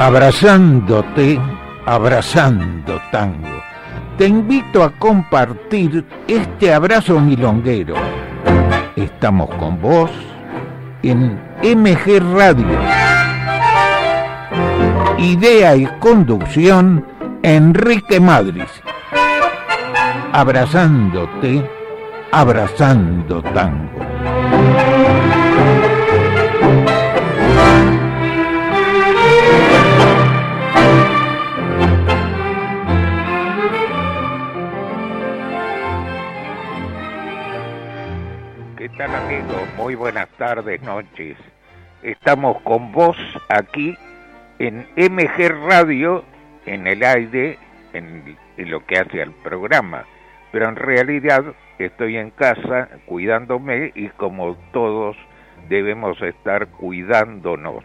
Abrazándote, abrazando tango. Te invito a compartir este abrazo milonguero. Estamos con vos en MG Radio. Idea y conducción, Enrique Madrid. Abrazándote, abrazando tango. Muy buenas tardes, noches. Estamos con vos aquí en MG Radio, en el aire, en, lo que hace al programa. Pero en realidad estoy en casa cuidándome y como todos debemos estar cuidándonos.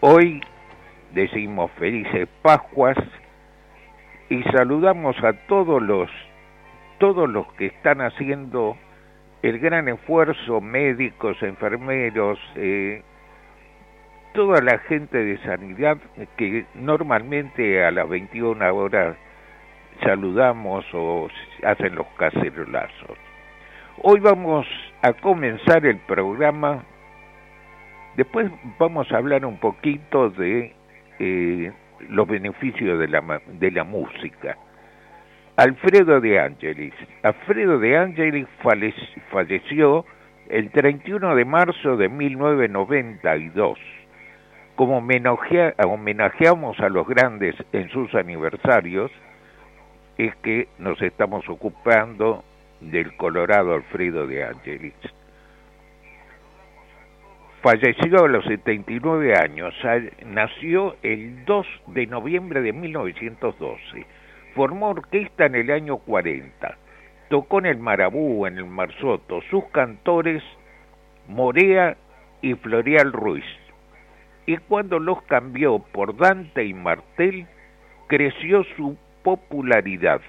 Hoy decimos felices Pascuas y saludamos a todos los todos los que están haciendo el gran esfuerzo, médicos, enfermeros, eh, toda la gente de sanidad que normalmente a las 21 horas saludamos o hacen los cacerolazos. Hoy vamos a comenzar el programa, después vamos a hablar un poquito de eh, los beneficios de la, de la música. Alfredo de Angelis. Alfredo de Angelis falleció el 31 de marzo de 1992. Como homenajeamos a los grandes en sus aniversarios, es que nos estamos ocupando del Colorado Alfredo de Angelis. Falleció a los 79 años, nació el 2 de noviembre de 1912 formó orquesta en el año 40. Tocó en el Marabú, en el Marsoto. Sus cantores, Morea y Florial Ruiz. Y cuando los cambió por Dante y Martel, creció su popularidad.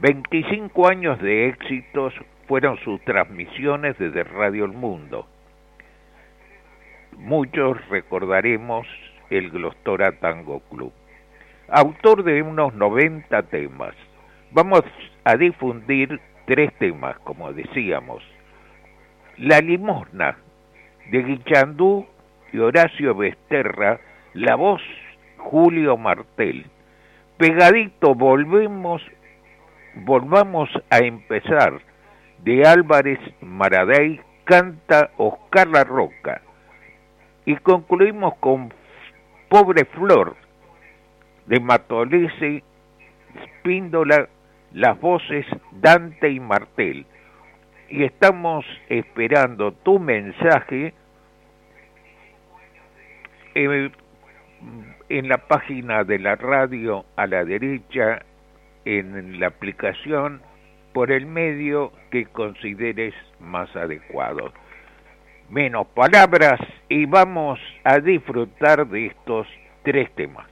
25 años de éxitos fueron sus transmisiones desde Radio El Mundo. Muchos recordaremos el Glostora Tango Club autor de unos 90 temas. Vamos a difundir tres temas, como decíamos. La limosna, de Guichandú y Horacio Besterra, la voz Julio Martel. Pegadito volvemos, volvamos a empezar, de Álvarez Maradei, canta Oscar La Roca. Y concluimos con Pobre Flor, de Matolese, Spíndola, las voces Dante y Martel. Y estamos esperando tu mensaje en, en la página de la radio a la derecha, en la aplicación, por el medio que consideres más adecuado. Menos palabras y vamos a disfrutar de estos tres temas.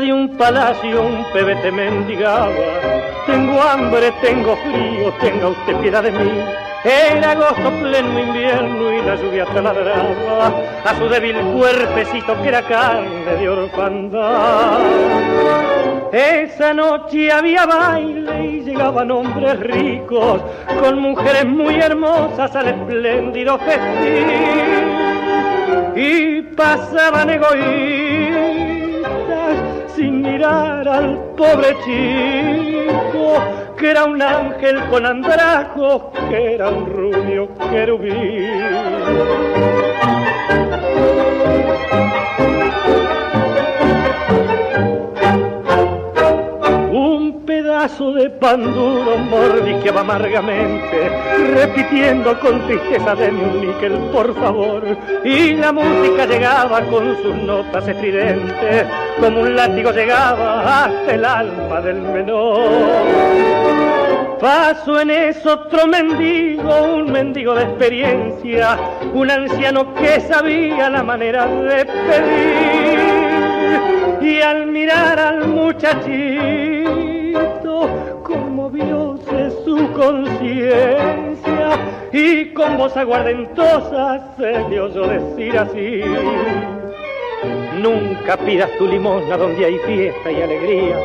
de un palacio un pebete mendigaba. Tengo hambre, tengo frío, tenga usted piedad de mí. Era agosto pleno invierno y la lluvia taladraba a su débil cuerpecito que era carne de orfandad. Esa noche había baile y llegaban hombres ricos con mujeres muy hermosas al espléndido festín. Y pasaban egoístas sin mirar al pobre chico, que era un ángel con andrajos, que era un rubio querubín. Vaso de pan duro mordisqueaba amargamente, repitiendo con tristeza de un níquel, por favor. Y la música llegaba con sus notas estridentes, como un látigo llegaba hasta el alma del menor. Paso en eso otro mendigo, un mendigo de experiencia, un anciano que sabía la manera de pedir. Y al mirar al muchachito, conmovióse su conciencia y con voz aguardentosa se le oyó decir así. Nunca pidas tu limosna donde hay fiesta y alegría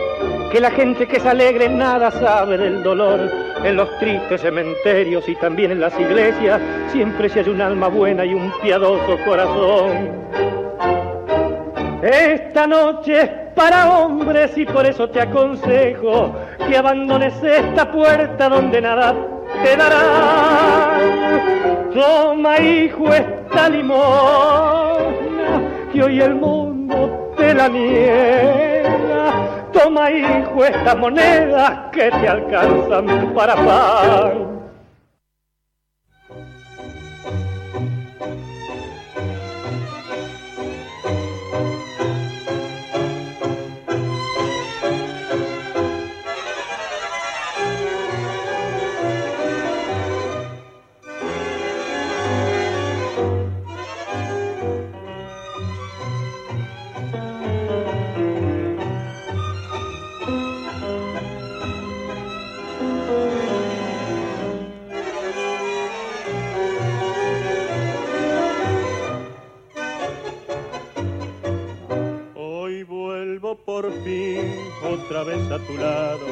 que la gente que es alegre nada sabe del dolor. En los tristes cementerios y también en las iglesias siempre se hay un alma buena y un piadoso corazón. Esta noche es para hombres y por eso te aconsejo que abandones esta puerta donde nada te dará. Toma, hijo, esta limosna que hoy el mundo te la niega Toma, hijo, estas monedas que te alcanzan para pan. Otra vez a tu lado,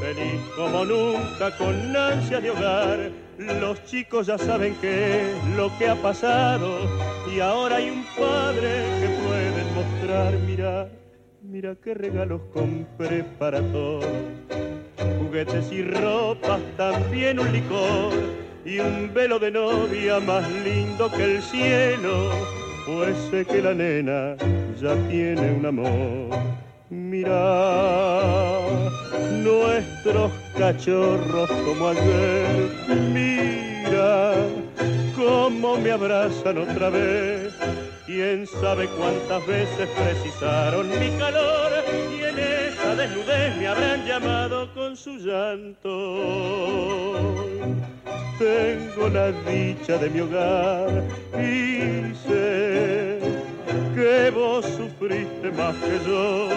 feliz como nunca con ansia de hogar. Los chicos ya saben qué es lo que ha pasado y ahora hay un padre que puede mostrar. Mira, mira qué regalos compré para todos, juguetes y ropas, también un licor y un velo de novia más lindo que el cielo. Pues sé que la nena ya tiene un amor Mira nuestros cachorros como ayer. Mira cómo me abrazan otra vez. Quién sabe cuántas veces precisaron mi calor y en esa desnudez me habrán llamado con su llanto. Tengo la dicha de mi hogar y sé que vos sufriste más que yo.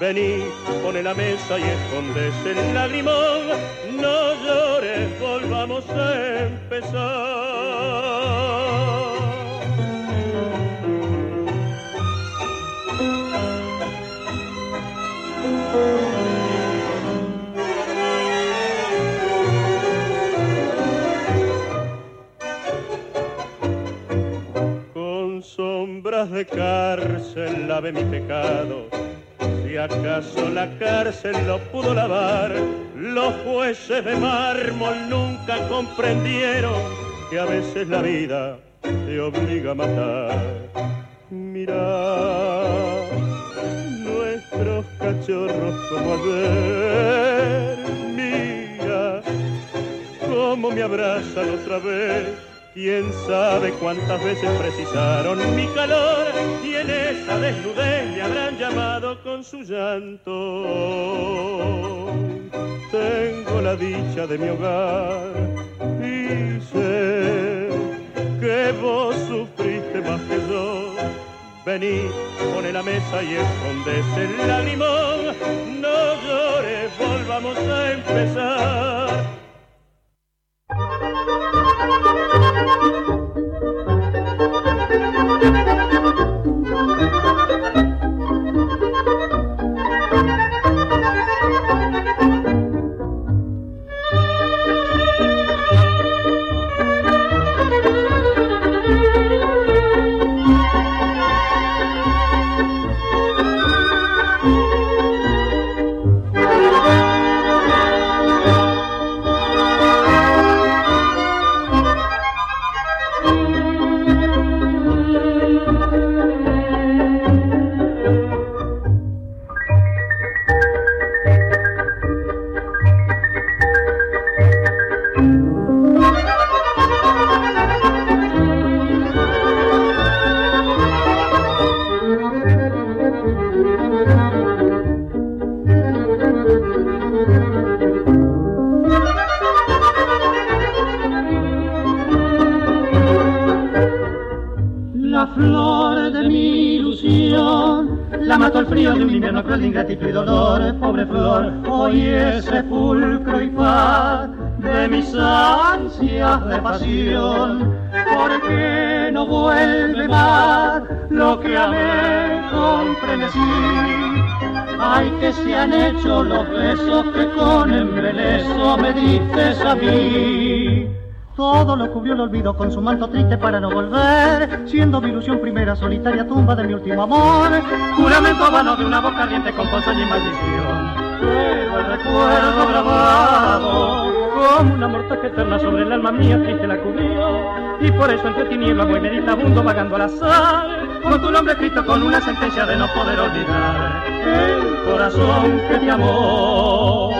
Vení, pone la mesa y escondes el lagrimón. No llores, volvamos a empezar. De cárcel lave mi pecado. Si acaso la cárcel lo pudo lavar, los jueces de mármol nunca comprendieron que a veces la vida te obliga a matar. Mira nuestros cachorros como ayer, mira cómo me abrazan otra vez Quién sabe cuántas veces precisaron mi calor y en esa desnudez me habrán llamado con su llanto. Tengo la dicha de mi hogar y sé que vos sufriste más que yo. Vení, pone la mesa y escondes el limón. No llores, volvamos a empezar Thank you. Flor de mi ilusión. La mató el frío de un invierno cruel de ingratitud y dolor, pobre flor. Hoy es sepulcro y paz de mis ansias de pasión. ¿Por qué no vuelve más lo que amé con frenesí? Ay, que se han hecho los besos que con embeleso me dices a mí. Todo lo cubrió el olvido con su manto triste para no volver, siendo mi ilusión primera solitaria tumba de mi último amor. Juramento vano de una boca ardiente con ponzoña y maldición. Pero el recuerdo grabado, como una mortaja eterna sobre el alma mía triste la cubrió. Y por eso entre tinieblas voy meditabundo vagando al azar, con tu nombre escrito con una sentencia de no poder olvidar el corazón que te amó.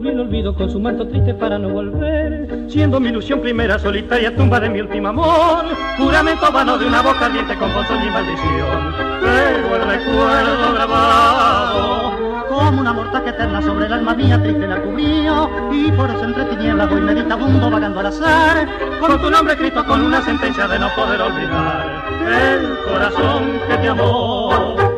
Cubrí el olvido con su manto triste para no volver, siendo mi ilusión primera solitaria tumba de mi último amor, juramento vano de una boca ardiente con ponzoña y maldición, pero el recuerdo grabado como una mortaja eterna sobre el alma mía triste la cubrió y por eso entre tinieblas voy meditabundo vagando al azar. Con tu nombre escrito con una sentencia de no poder olvidar el corazón que te amó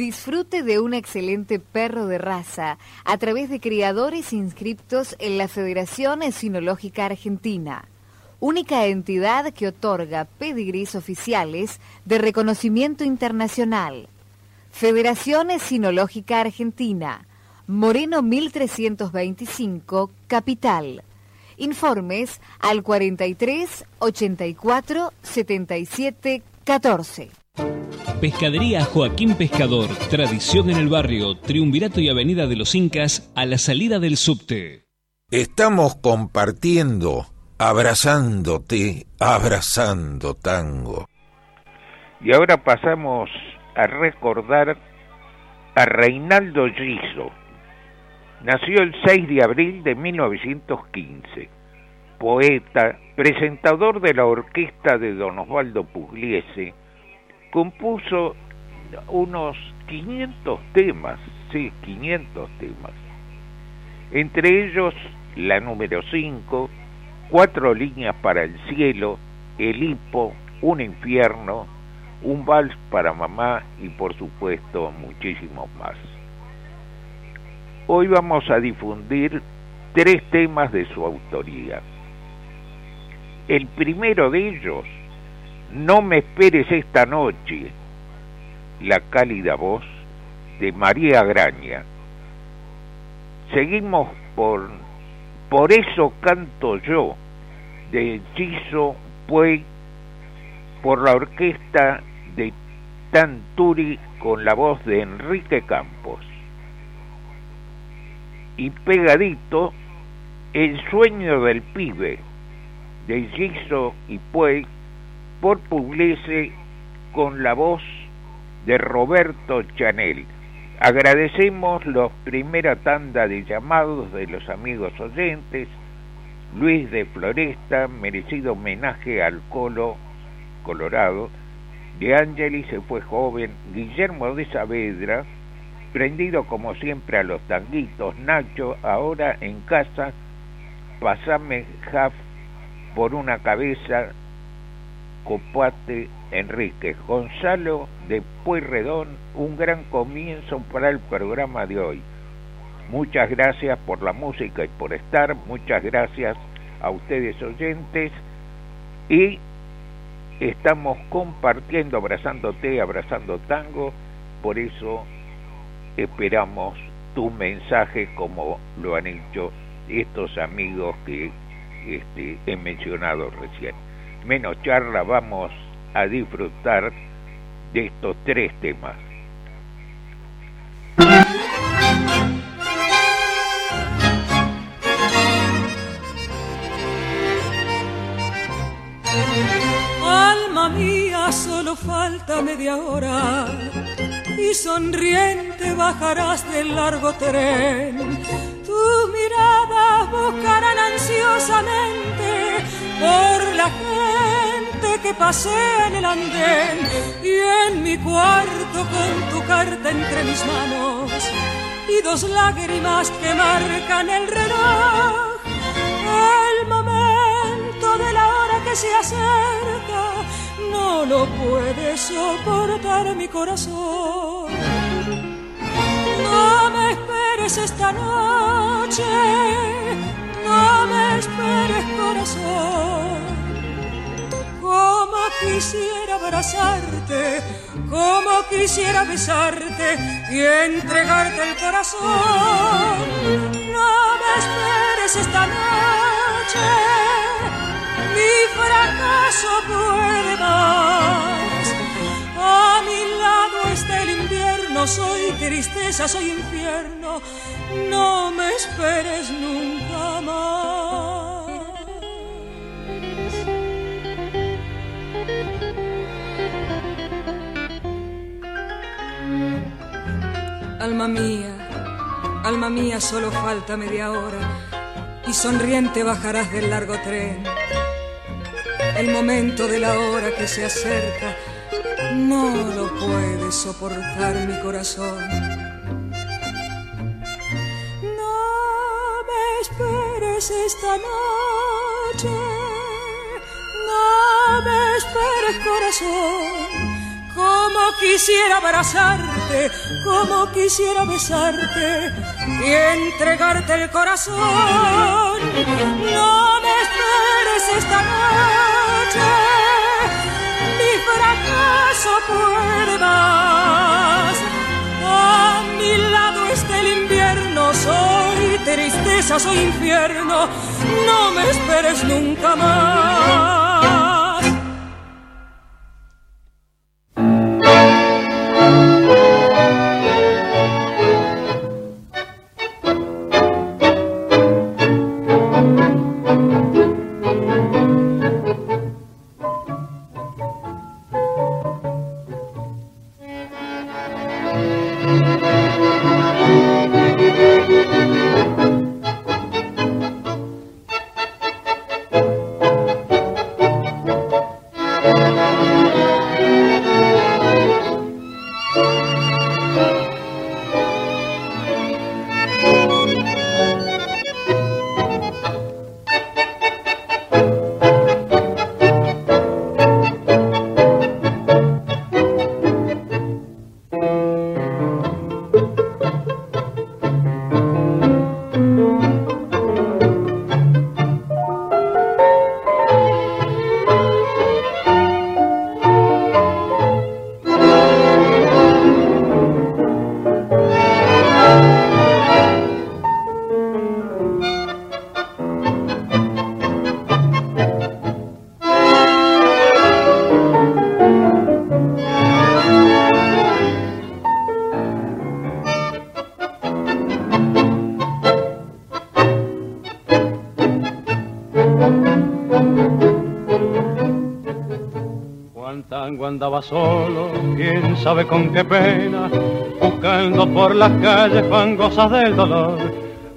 Disfrute de un excelente perro de raza a través de criadores inscriptos en la Federación Sinológica Argentina, única entidad que otorga pedigrís oficiales de reconocimiento internacional. Federación Sinológica Argentina, Moreno 1325, Capital. Informes al 43 84 77 14. Pescadería Joaquín Pescador, tradición en el barrio, Triunvirato y Avenida de los Incas, a la salida del subte. Estamos compartiendo, abrazándote, abrazando tango. Y ahora pasamos a recordar a Reinaldo Giso. Nació el 6 de abril de 1915. Poeta, presentador de la orquesta de Don Osvaldo Pugliese, compuso unos 500 temas, sí, 500 temas. Entre ellos la número 5, Cuatro líneas para el cielo, El hipo, Un infierno, Un vals para mamá y por supuesto muchísimos más. Hoy vamos a difundir tres temas de su autoría. El primero de ellos no me esperes esta noche, la cálida voz de María Graña. Seguimos por Por eso canto yo, de Hechizo Puey, por la orquesta de Tanturi con la voz de Enrique Campos. Y pegadito, El sueño del pibe, de Giso y Puey, por Pugliese con la voz de Roberto Chanel. Agradecemos la primera tanda de llamados de los amigos oyentes. Luis de Floresta, merecido homenaje al Colo Colorado. De Angeli se fue joven. Guillermo de Saavedra, prendido como siempre a los tanguitos. Nacho, ahora en casa, pasame Jaf por una cabeza Copate Enrique. Gonzalo de Pueyrredón, un gran comienzo para el programa de hoy. Muchas gracias por la música y por estar, muchas gracias a ustedes oyentes y estamos compartiendo, abrazándote, abrazando tango, por eso esperamos tu mensaje como lo han hecho estos amigos que este, he mencionado recién menos charla vamos a disfrutar de estos tres temas. Alma mía, solo falta media hora y sonriente bajarás del largo tren. Tus miradas buscarán ansiosamente por la gente que pasea en el andén y en mi cuarto con tu carta entre mis manos y dos lágrimas que marcan el reloj. El momento de la hora que se acerca no lo puede soportar mi corazón. No esperes esta noche, no me esperes corazón. Como quisiera abrazarte, como quisiera besarte y entregarte el corazón. No me esperes esta noche, mi fracaso puede más. Invierno, soy tristeza, soy infierno. No me esperes nunca más. Alma mía, alma mía, solo falta media hora y sonriente bajarás del largo tren. El momento de la hora que se acerca no lo puede soportar mi corazón. No me esperes esta noche, no me esperes corazón como quisiera abrazarte, como quisiera besarte y entregarte el corazón. No me esperes esta noche, más. A mi lado está el invierno, soy tristeza, soy infierno, no me esperes nunca más. Solo, quién sabe con qué pena, buscando por las calles fangosas del dolor.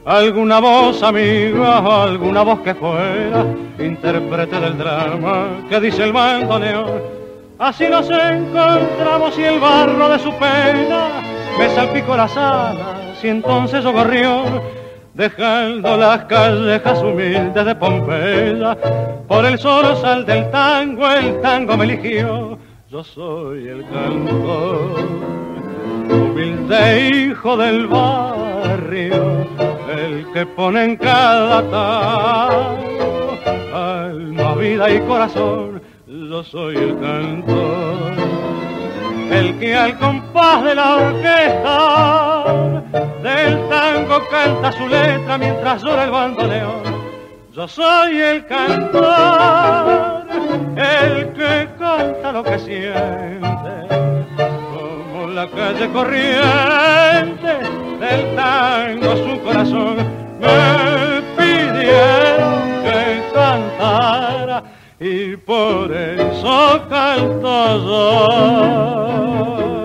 Alguna voz amiga alguna voz que fuera, intérprete del drama que dice el bandoneón. Así nos encontramos y el barro de su pena me salpicó las alas y entonces ocurrió dejando las callejas humildes de Pompeya. Por el solo sal del tango, el tango me eligió yo soy el cantor, humilde hijo del barrio, el que pone en cada tango alma, vida y corazón. Yo soy el cantor, el que al compás de la orquesta del tango canta su letra mientras llora el bandoneón. Yo soy el cantor el que canta lo que siente, como la calle corriente del tango su corazón me pidieron que cantara y por eso canto yo.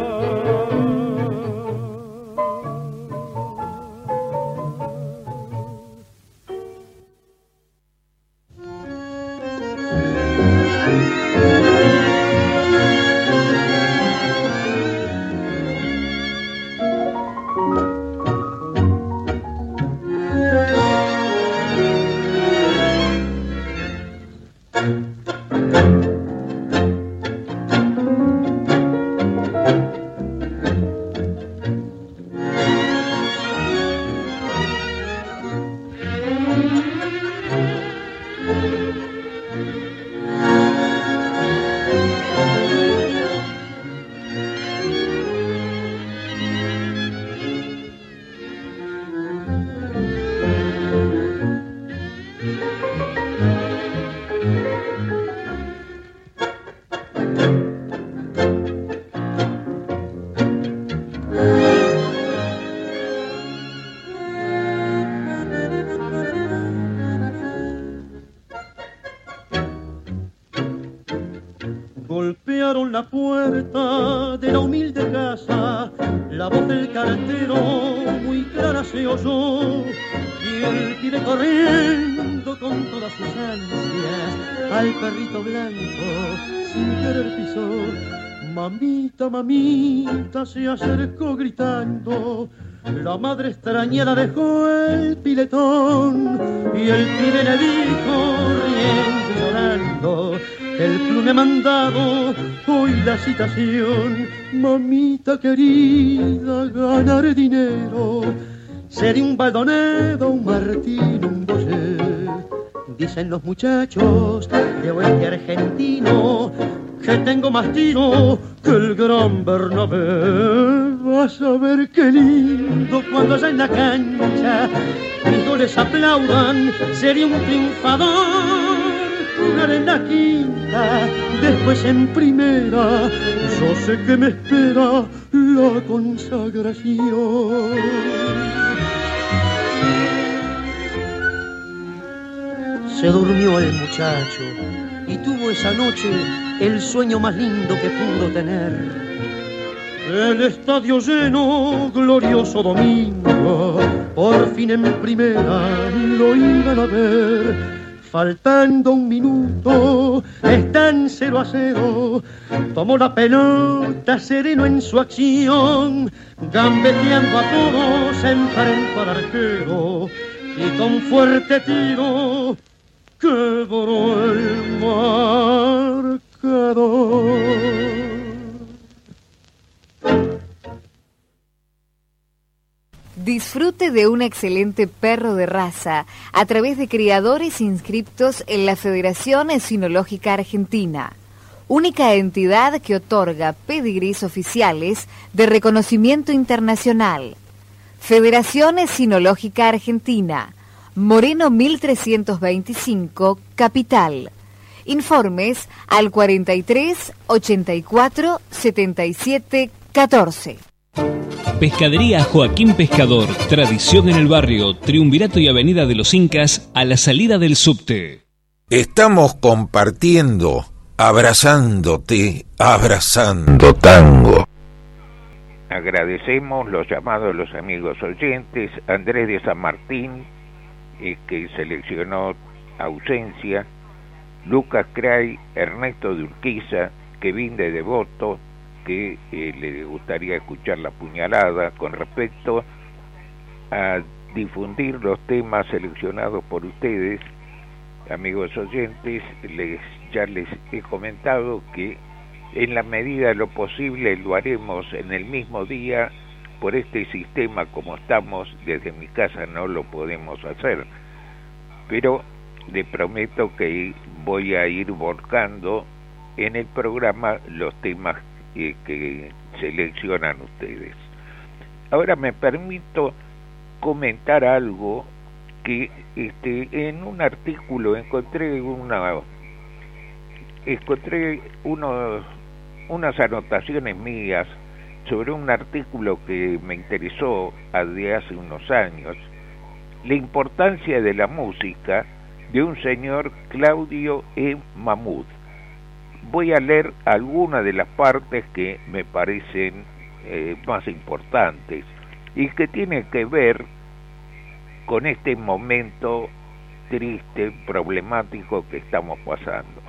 Golpearon la puerta de la humilde casa, la voz del cartero muy clara se oyó, y el pibe corriendo con todas sus ansias. Al perrito blanco sin querer pisó. Mami mamita se acercó gritando. La madre extrañera dejó el piletón y el pibe le dijo riendo llorando el plume mandado hoy la citación. Mamita querida ganar dinero. Ser un baldonedo un martín un boyer dicen los muchachos de oeste argentino que tengo más tiro que el gran Bernabé. Vas a ver qué lindo cuando allá en la cancha mis goles aplaudan, sería un triunfador. Jugar en la quinta, después en primera, yo sé que me espera la consagración. Se durmió el muchacho y tuvo esa noche el sueño más lindo que pudo tener. El estadio lleno, glorioso domingo, por fin en primera lo iban a ver. Faltando un minuto, están cero a cero. Tomó la pelota sereno en su acción, gambeteando a todos, enfrentó al arquero y con fuerte tiro Disfrute de un excelente perro de raza a través de criadores inscriptos en la Federación Esinológica Argentina, única entidad que otorga pedigrís oficiales de reconocimiento internacional. Federación Esinológica Argentina, Moreno 1325, Capital Informes al 43 84 77 14. Pescadería Joaquín Pescador, tradición en el barrio, Triunvirato y Avenida de los Incas, a la salida del subte. Estamos compartiendo, abrazándote, abrazando tango. Agradecemos los llamados de los amigos oyentes, Andrés de San Martín, eh, que seleccionó ausencia, Lucas Cray, Ernesto de Urquiza, Kevin de Devoto, que eh, le gustaría escuchar la puñalada con respecto a difundir los temas seleccionados por ustedes, amigos oyentes, les, ya les he comentado que en la medida de lo posible lo haremos en el mismo día, por este sistema como estamos, desde mi casa no lo podemos hacer, pero le prometo que voy a ir volcando en el programa los temas que seleccionan ustedes. Ahora me permito comentar algo que este, en un artículo encontré una encontré unos, unas anotaciones mías sobre un artículo que me interesó de hace unos años, la importancia de la música de un señor Claudio E. Mamud. Voy a leer algunas de las partes que me parecen eh, más importantes y que tienen que ver con este momento triste, problemático que estamos pasando.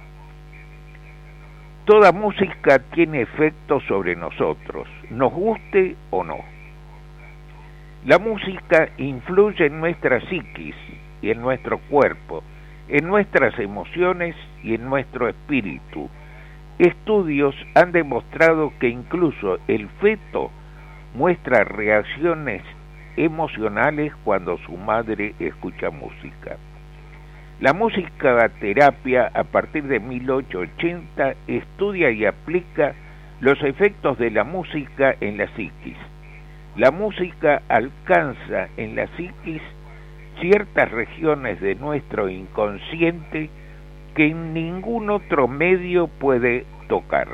Toda música tiene efecto sobre nosotros, nos guste o no. La música influye en nuestra psiquis, y en nuestro cuerpo, en nuestras emociones y en nuestro espíritu. Estudios han demostrado que incluso el feto muestra reacciones emocionales cuando su madre escucha música. La música terapia a partir de 1880 estudia y aplica los efectos de la música en la psiquis. La música alcanza en la psiquis ciertas regiones de nuestro inconsciente que ningún otro medio puede tocar.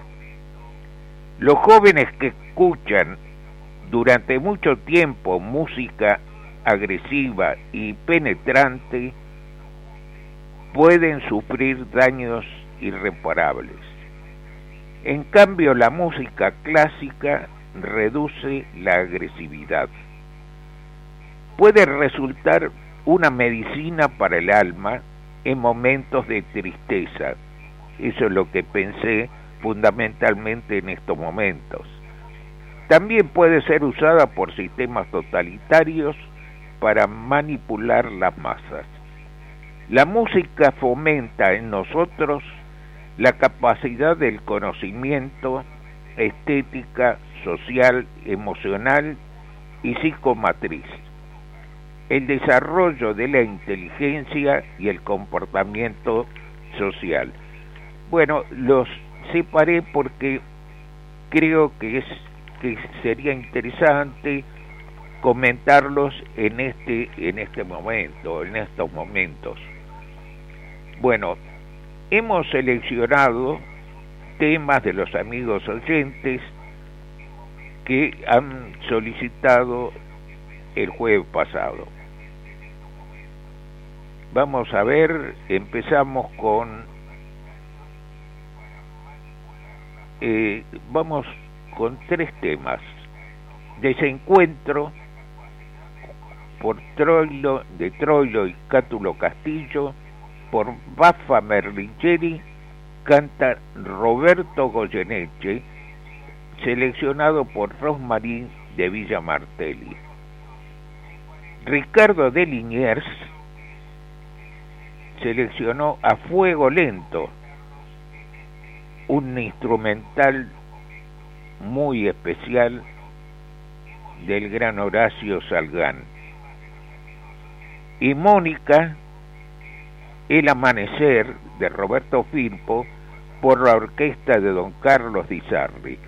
Los jóvenes que escuchan durante mucho tiempo música agresiva y penetrante pueden sufrir daños irreparables. En cambio, la música clásica reduce la agresividad. Puede resultar una medicina para el alma en momentos de tristeza. Eso es lo que pensé fundamentalmente en estos momentos. También puede ser usada por sistemas totalitarios para manipular las masas. La música fomenta en nosotros la capacidad del conocimiento, estética, social, emocional y psicomatriz, el desarrollo de la inteligencia y el comportamiento social. Bueno, los separé porque creo que es que sería interesante comentarlos en este en este momento, en estos momentos. Bueno, hemos seleccionado temas de los amigos oyentes que han solicitado el jueves pasado. Vamos a ver, empezamos con, eh, vamos con tres temas. Desencuentro por Troilo, de Troilo y Cátulo Castillo, por Baffa Merligeri, canta Roberto Goyeneche, seleccionado por Rosmarín de Villa Martelli. Ricardo de Liniers seleccionó a Fuego Lento, un instrumental muy especial del gran Horacio Salgán. Y Mónica, El Amanecer de Roberto Firpo por la orquesta de don Carlos Di Sarri.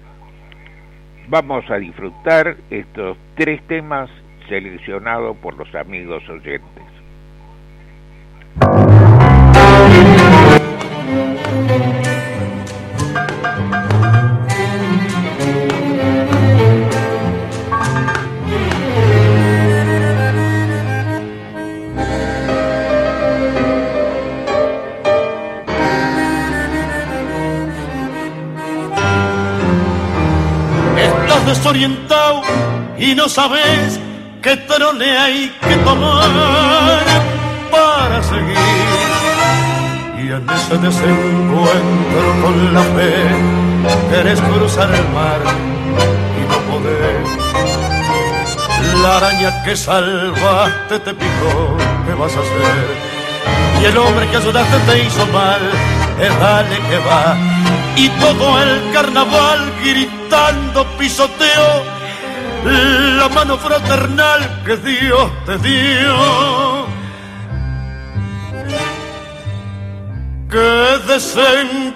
Vamos a disfrutar estos tres temas seleccionados por los amigos oyentes. Y no sabes qué trone hay que tomar para seguir. Y en ese desencuentro con la fe, querés cruzar el mar y no podés. La araña que salvaste te picó, ¿qué vas a hacer? Y el hombre que ayudaste te hizo mal, es dale que va y todo el carnaval gritando pisoteo la mano fraternal que Dios te dio. Que desencuentro,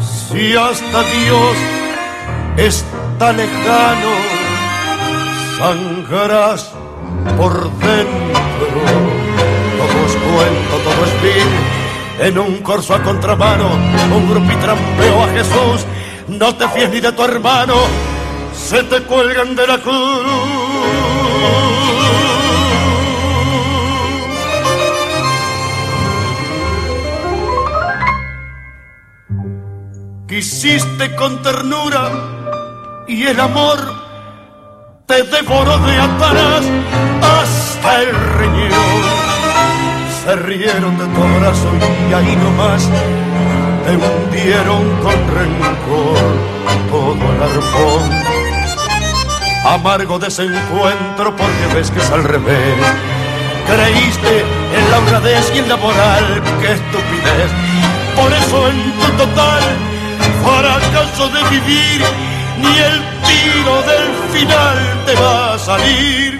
si hasta Dios está lejano, sangrarás por dentro. Todo es cuento, todo es fin en un corso a contramano, un grupo y trampeó a Jesús. No te fíes ni de tu hermano, se te cuelgan de la cruz. Quisiste con ternura y el amor te devoró de atrás hasta el riñón se rieron de tu abrazo y ahí nomás te hundieron con rencor todo el arpón. Amargo desencuentro porque ves que es al revés. Creíste en la honradez y en la moral, qué estupidez. Por eso en tu total fracaso de vivir, ni el tiro del final te va a salir.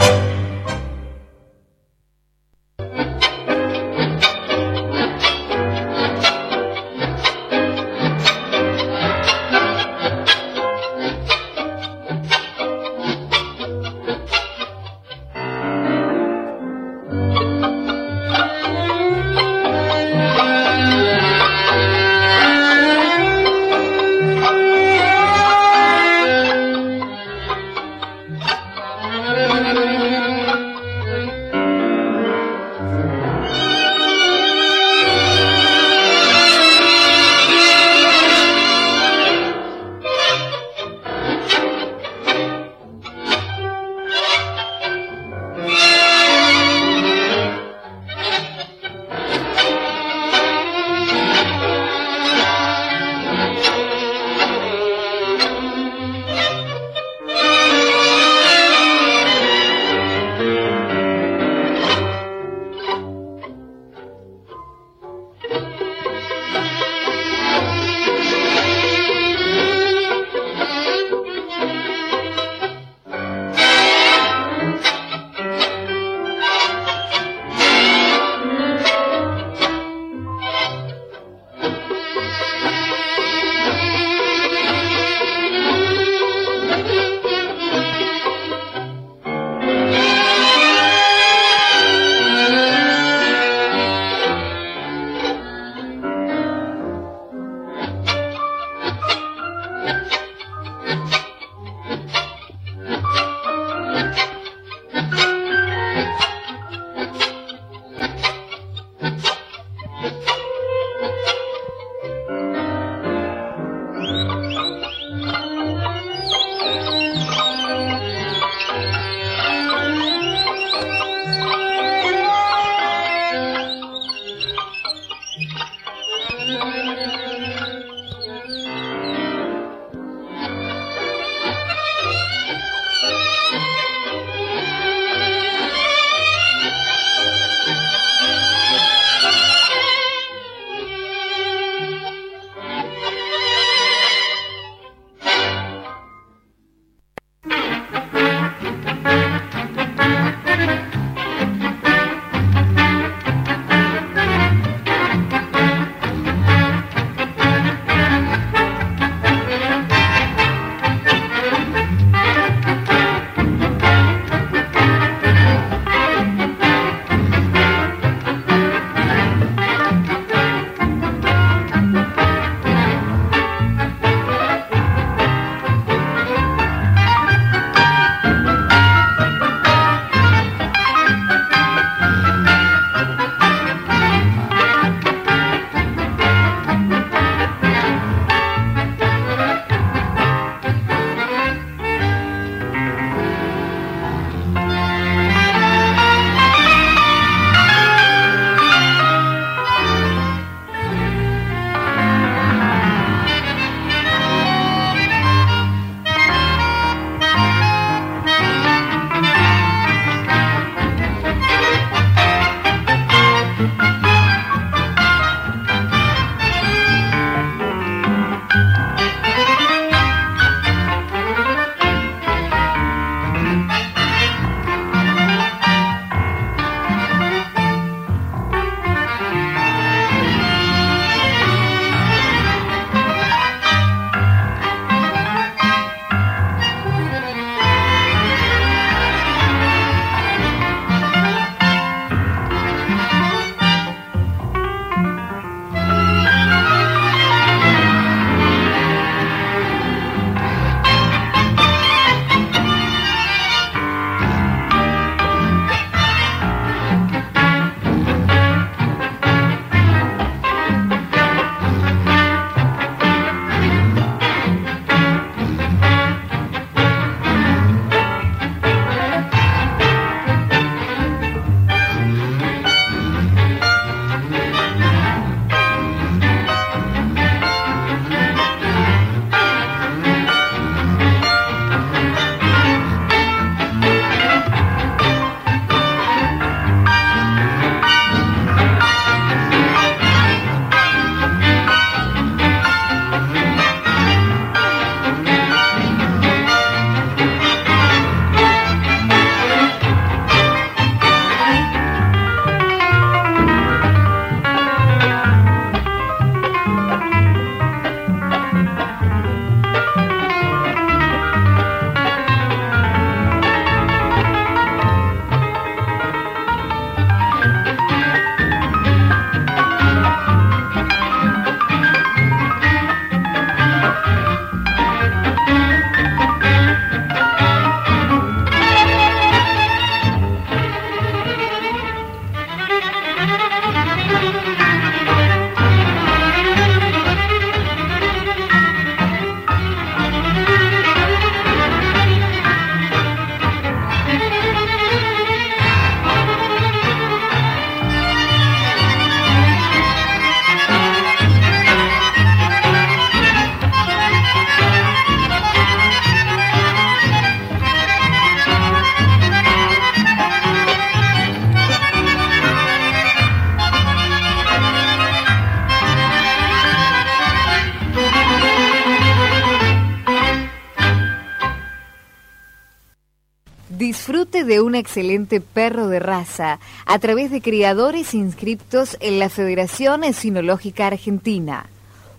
Excelente perro de raza a través de criadores inscriptos en la Federación Esinológica Argentina,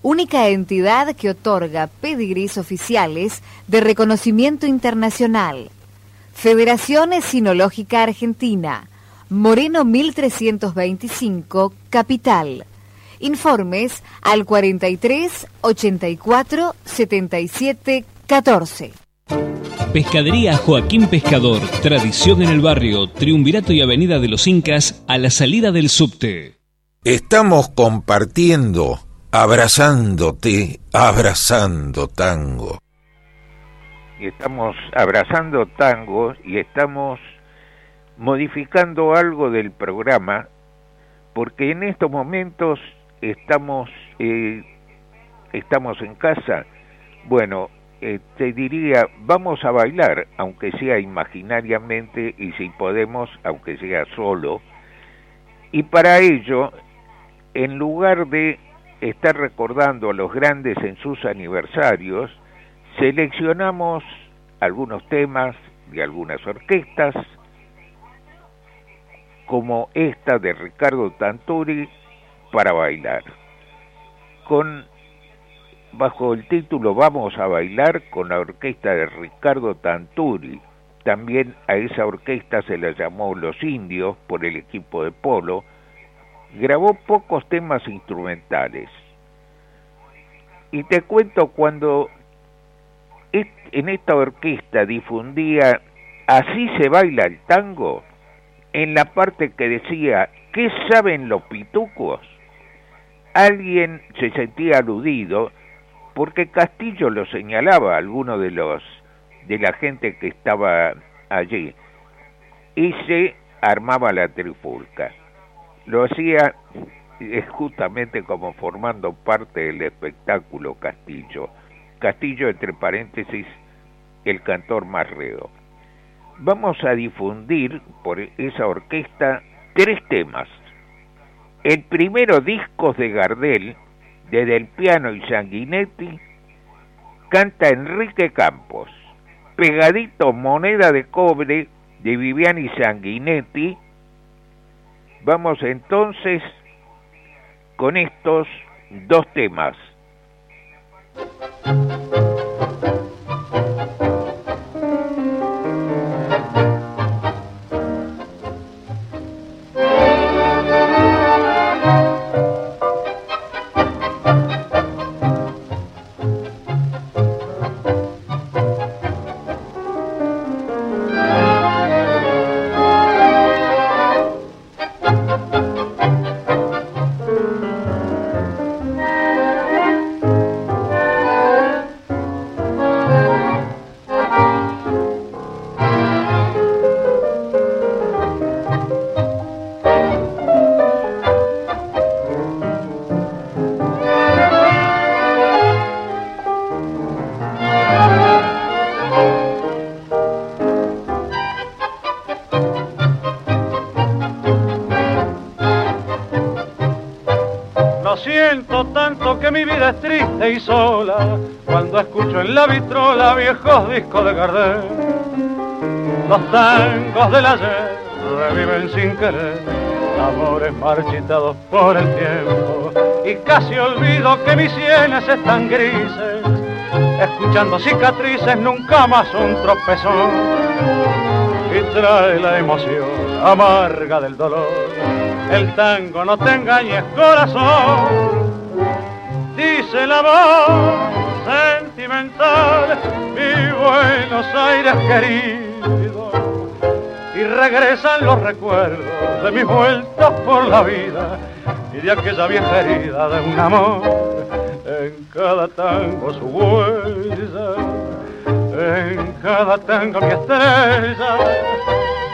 única entidad que otorga pedigrís oficiales de reconocimiento internacional. Federación Esinológica Argentina, Moreno 1325, Capital. Informes al 43 84 77 14. Pescadería Joaquín Pescador, tradición en el barrio, Triunvirato y Avenida de los Incas, a la salida del subte. Estamos compartiendo, abrazándote, abrazando tango. Y estamos abrazando tango y estamos modificando algo del programa porque en estos momentos estamos eh, estamos en casa. Bueno, te diría, vamos a bailar, aunque sea imaginariamente y si podemos, aunque sea solo. Y para ello, en lugar de estar recordando a los grandes en sus aniversarios, seleccionamos algunos temas de algunas orquestas, como esta de Ricardo Tanturi, para bailar. Con bajo el título Vamos a bailar con la orquesta de Ricardo Tanturi. También a esa orquesta se la llamó Los Indios por el equipo de polo. Grabó pocos temas instrumentales. Y te cuento cuando en esta orquesta difundía Así se baila el tango, en la parte que decía ¿Qué saben los pitucos? Alguien se sentía aludido porque Castillo lo señalaba a alguno de los de la gente que estaba allí y se armaba la trifulca. Lo hacía justamente como formando parte del espectáculo Castillo. Castillo, entre paréntesis, el cantor más reo. Vamos a difundir por esa orquesta tres temas. El primero, discos de Gardel, desde el piano y Sanguinetti, canta Enrique Campos. Pegadito Moneda de Cobre de Viviani Sanguinetti. Vamos entonces con estos dos temas. La vitrola viejos discos de Gardel. Los tangos del ayer reviven sin querer, amores marchitados por el tiempo y casi olvido que mis sienes están grises, escuchando cicatrices nunca más un tropezón y trae la emoción amarga del dolor. El tango no te engañes corazón dice la voz sentimental, mi Buenos Aires querido. Y regresan los recuerdos de mis vueltas por la vida y de aquella vieja herida de un amor. En cada tango su huella, en cada tango mi estrella.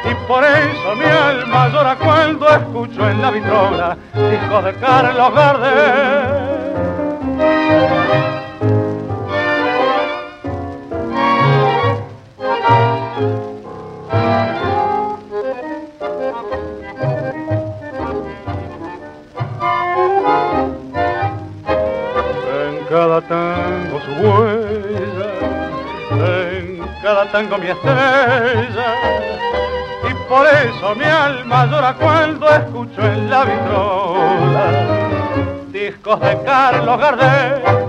Y por eso mi alma llora cuando escucho en la vitrola hijo de Carlos Gardel. Cada tango su huella, en cada tango mi estrella. Por eso mi alma llora cuando escucho en la vitrola discos de Carlos Gardel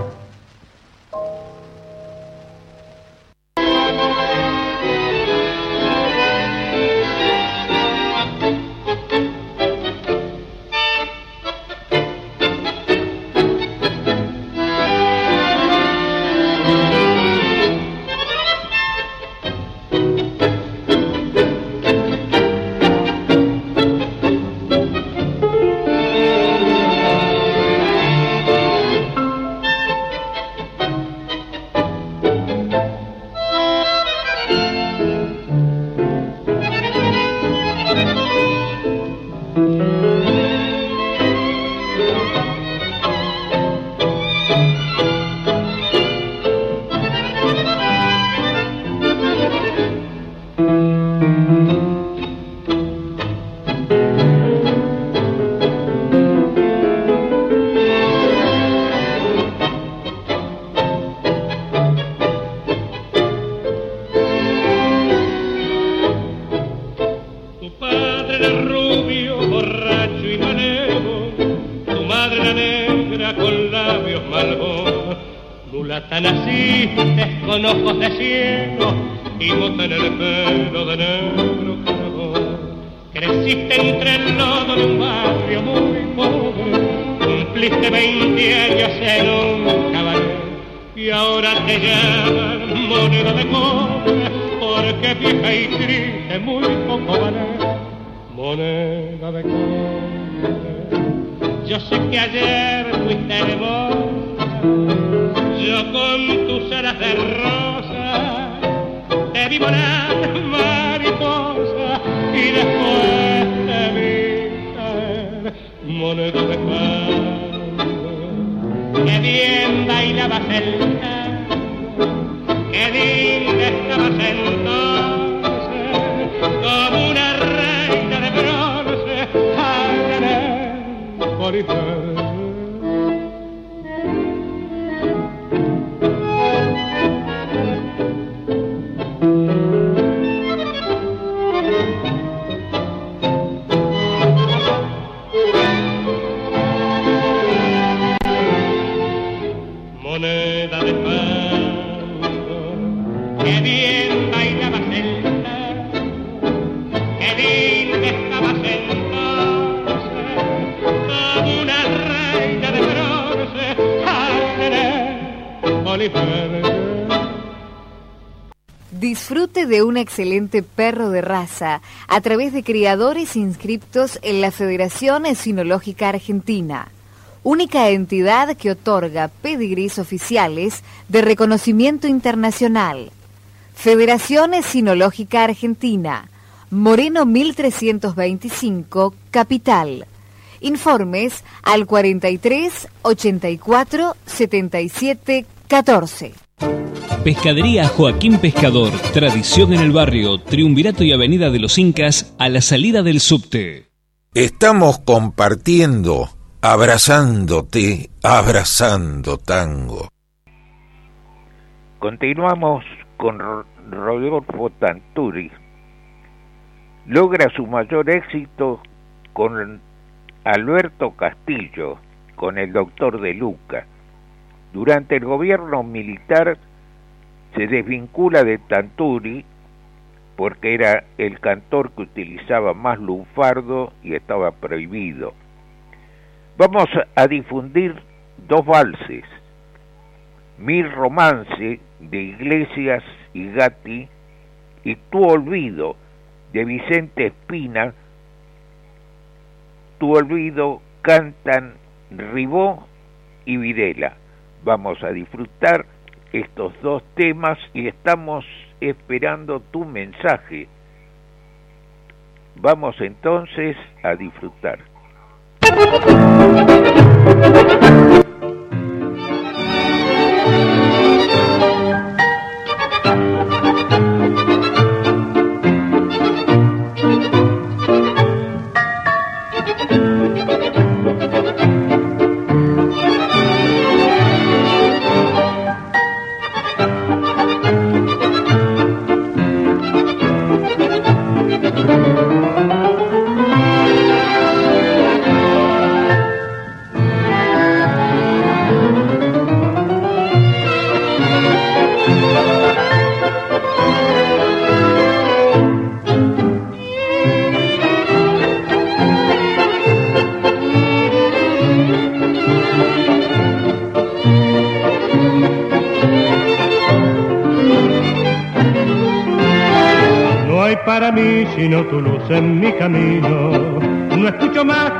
de un excelente perro de raza a través de criadores inscriptos en la Federación Sinológica Argentina, única entidad que otorga pedigrís oficiales de reconocimiento internacional. Federación Sinológica Argentina, Moreno 1325, Capital. Informes al 43 84 77 14. Pescadería Joaquín Pescador, tradición en el barrio, Triunvirato y Avenida de los Incas, a la salida del subte. Estamos compartiendo, abrazándote, abrazando tango. Continuamos con Rodolfo Tanturi. Logra su mayor éxito con Alberto Castillo, con el doctor de Luca. Durante el gobierno militar se desvincula de Tanturi porque era el cantor que utilizaba más lunfardo y estaba prohibido. Vamos a difundir dos valses, Mil Romance de Iglesias y Gatti y Tu Olvido de Vicente Espina. Tu Olvido cantan Ribó y Videla. Vamos a disfrutar estos dos temas y estamos esperando tu mensaje. Vamos entonces a disfrutar.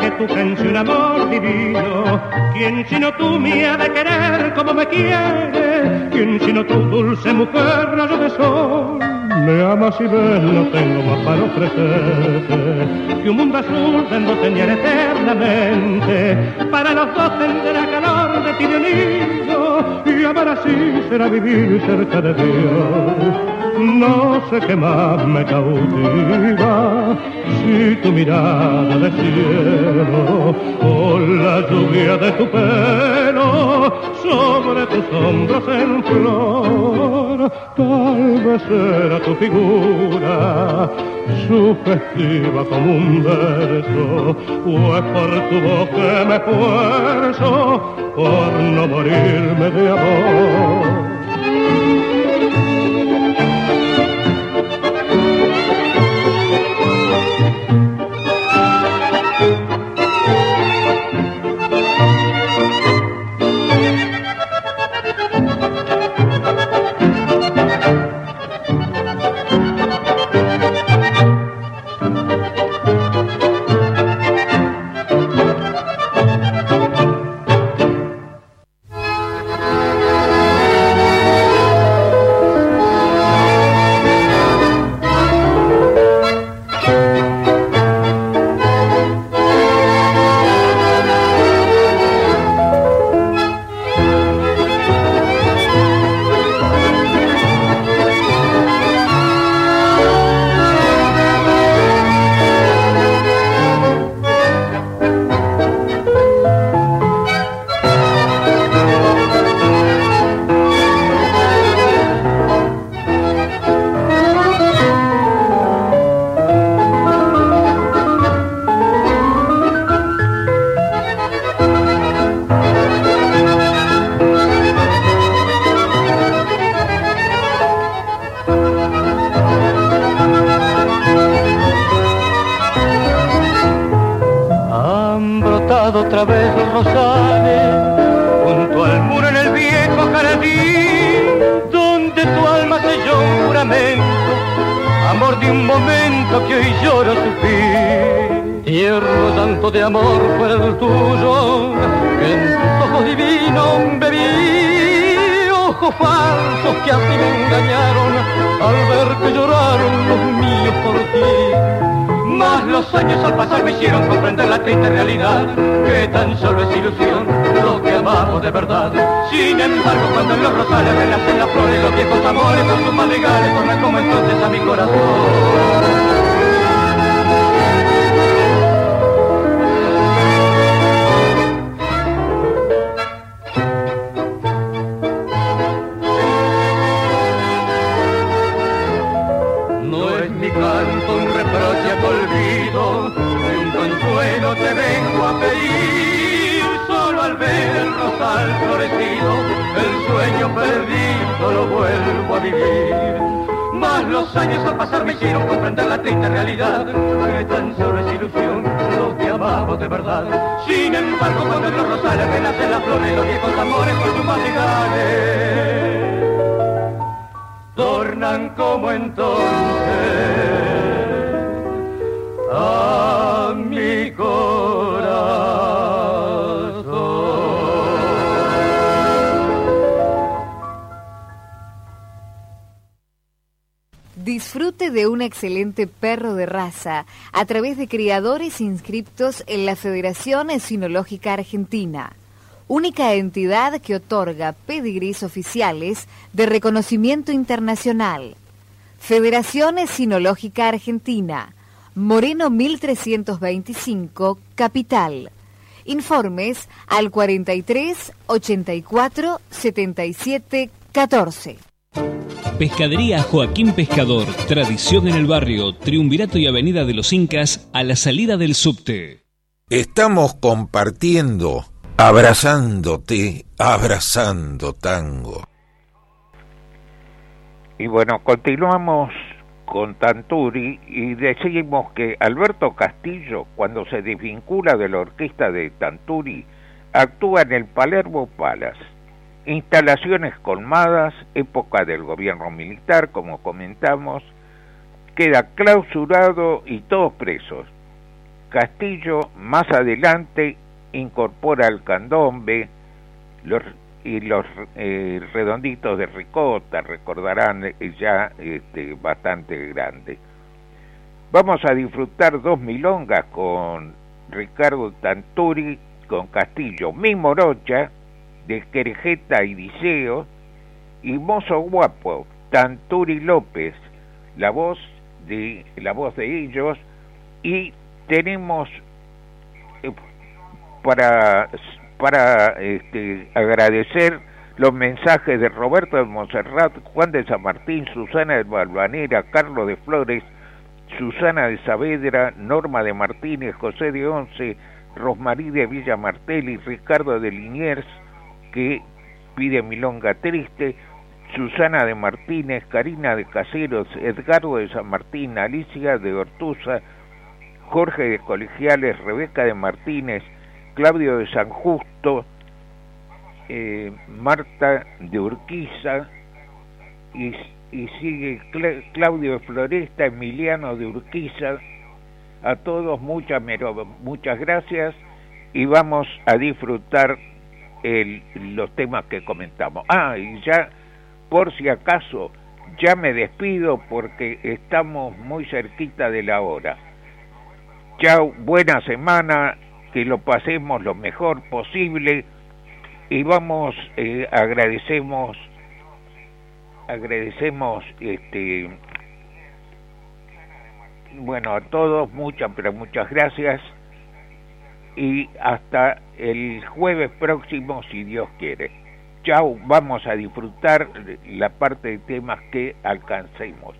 Que tu canción, amor divino. ¿Quién sino tú me ha de querer como me quiere? ¿Quién sino tú, dulce mujer, rayo de sol? Me amas y ves, no tengo más para ofrecerte que un mundo azul dando tener eternamente. Para los dos tendrá calor de ti de niño y amar así será vivir cerca de Dios no sé qué más me cautiva, si tu mirada de cielo o la lluvia de tu pelo sobre tus hombros en flor, tal vez era tu figura sugestiva como un verso, o es por tu voz que me esfuerzo por no morirme de amor. de amor por el tuyo, que en tus ojos divinos bebí ojos falsos que a ti me engañaron al ver que lloraron los míos por ti. Mas los años al pasar me hicieron comprender la triste realidad, que tan solo es ilusión lo que amamos de verdad. Sin embargo, cuando en los rosales renacen las flores, los viejos amores con sus madrigales, tornan como entonces a mi corazón. sueño perdido lo vuelvo a vivir. Más los años al pasar me hicieron comprender la triste realidad, que tan solo es ilusión, los que amamos de verdad. Sin embargo, cuando en los rosales renacen las flores, los viejos amores por sus madrigales, tornan como entonces. Excelente perro de raza a través de criadores inscriptos en la Federación Sinológica Argentina, única entidad que otorga pedigrís oficiales de reconocimiento internacional. Federación Sinológica Argentina, Moreno 1325, Capital. Informes al 43 84 77 14. Pescadería Joaquín Pescador, tradición en el barrio, Triunvirato y Avenida de los Incas, a la salida del subte. Estamos compartiendo, abrazándote, abrazando tango. Y bueno, continuamos con Tanturi y decimos que Alberto Castillo, cuando se desvincula de la orquesta de Tanturi, actúa en el Palermo Palace instalaciones colmadas, época del gobierno militar, como comentamos, queda clausurado y todos presos. Castillo más adelante incorpora el candombe y los eh, redonditos de ricota, recordarán eh, ya este, bastante grande. Vamos a disfrutar dos milongas con Ricardo Tanturi, con Castillo, mi morocha, de Querejeta y Diceo, y Mozo Guapo, Tanturi López, la voz de la voz de ellos, y tenemos eh, para para este, agradecer los mensajes de Roberto de Monserrat, Juan de San Martín, Susana de Balvanera, Carlos de Flores, Susana de Saavedra, Norma de Martínez, José de Once, Rosmarí de Villa Martelli, Ricardo de Liniers, que pide Milonga Triste, Susana de Martínez, Karina de Caseros, Edgardo de San Martín, Alicia de Ortuza, Jorge de Colegiales, Rebeca de Martínez, Claudio de San Justo, eh, Marta de Urquiza y, sigue Claudio de Floresta, Emiliano de Urquiza. A todos muchas, muchas gracias y vamos a disfrutar los temas que comentamos. Ah, y ya, por si acaso, ya me despido porque estamos muy cerquita de la hora. Chao, buena semana, que lo pasemos lo mejor posible y vamos, eh, agradecemos, agradecemos, este, bueno, a todos, muchas, pero muchas gracias y hasta el jueves próximo si Dios quiere. Chao, vamos a disfrutar la parte de temas que alcancemos.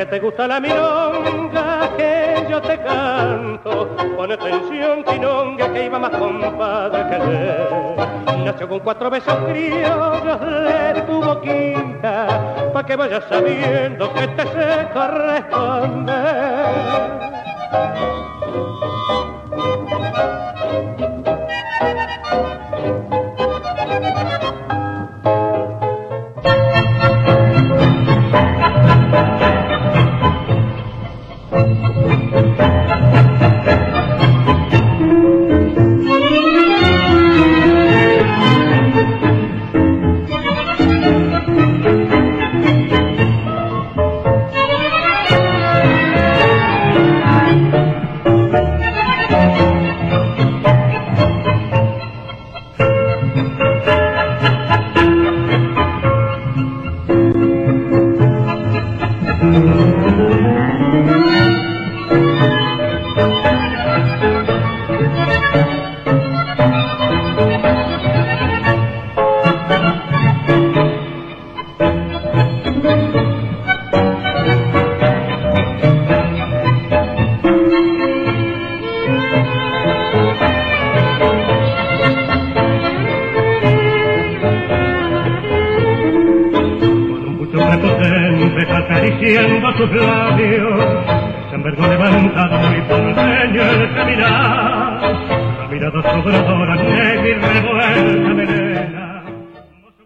Chao. la milonga que yo te canto. Pon atención, quinonga, que iba más compadre que él. Nació con cuatro besos criollos de tu boquita, pa' que vayas sabiendo que te se corresponde.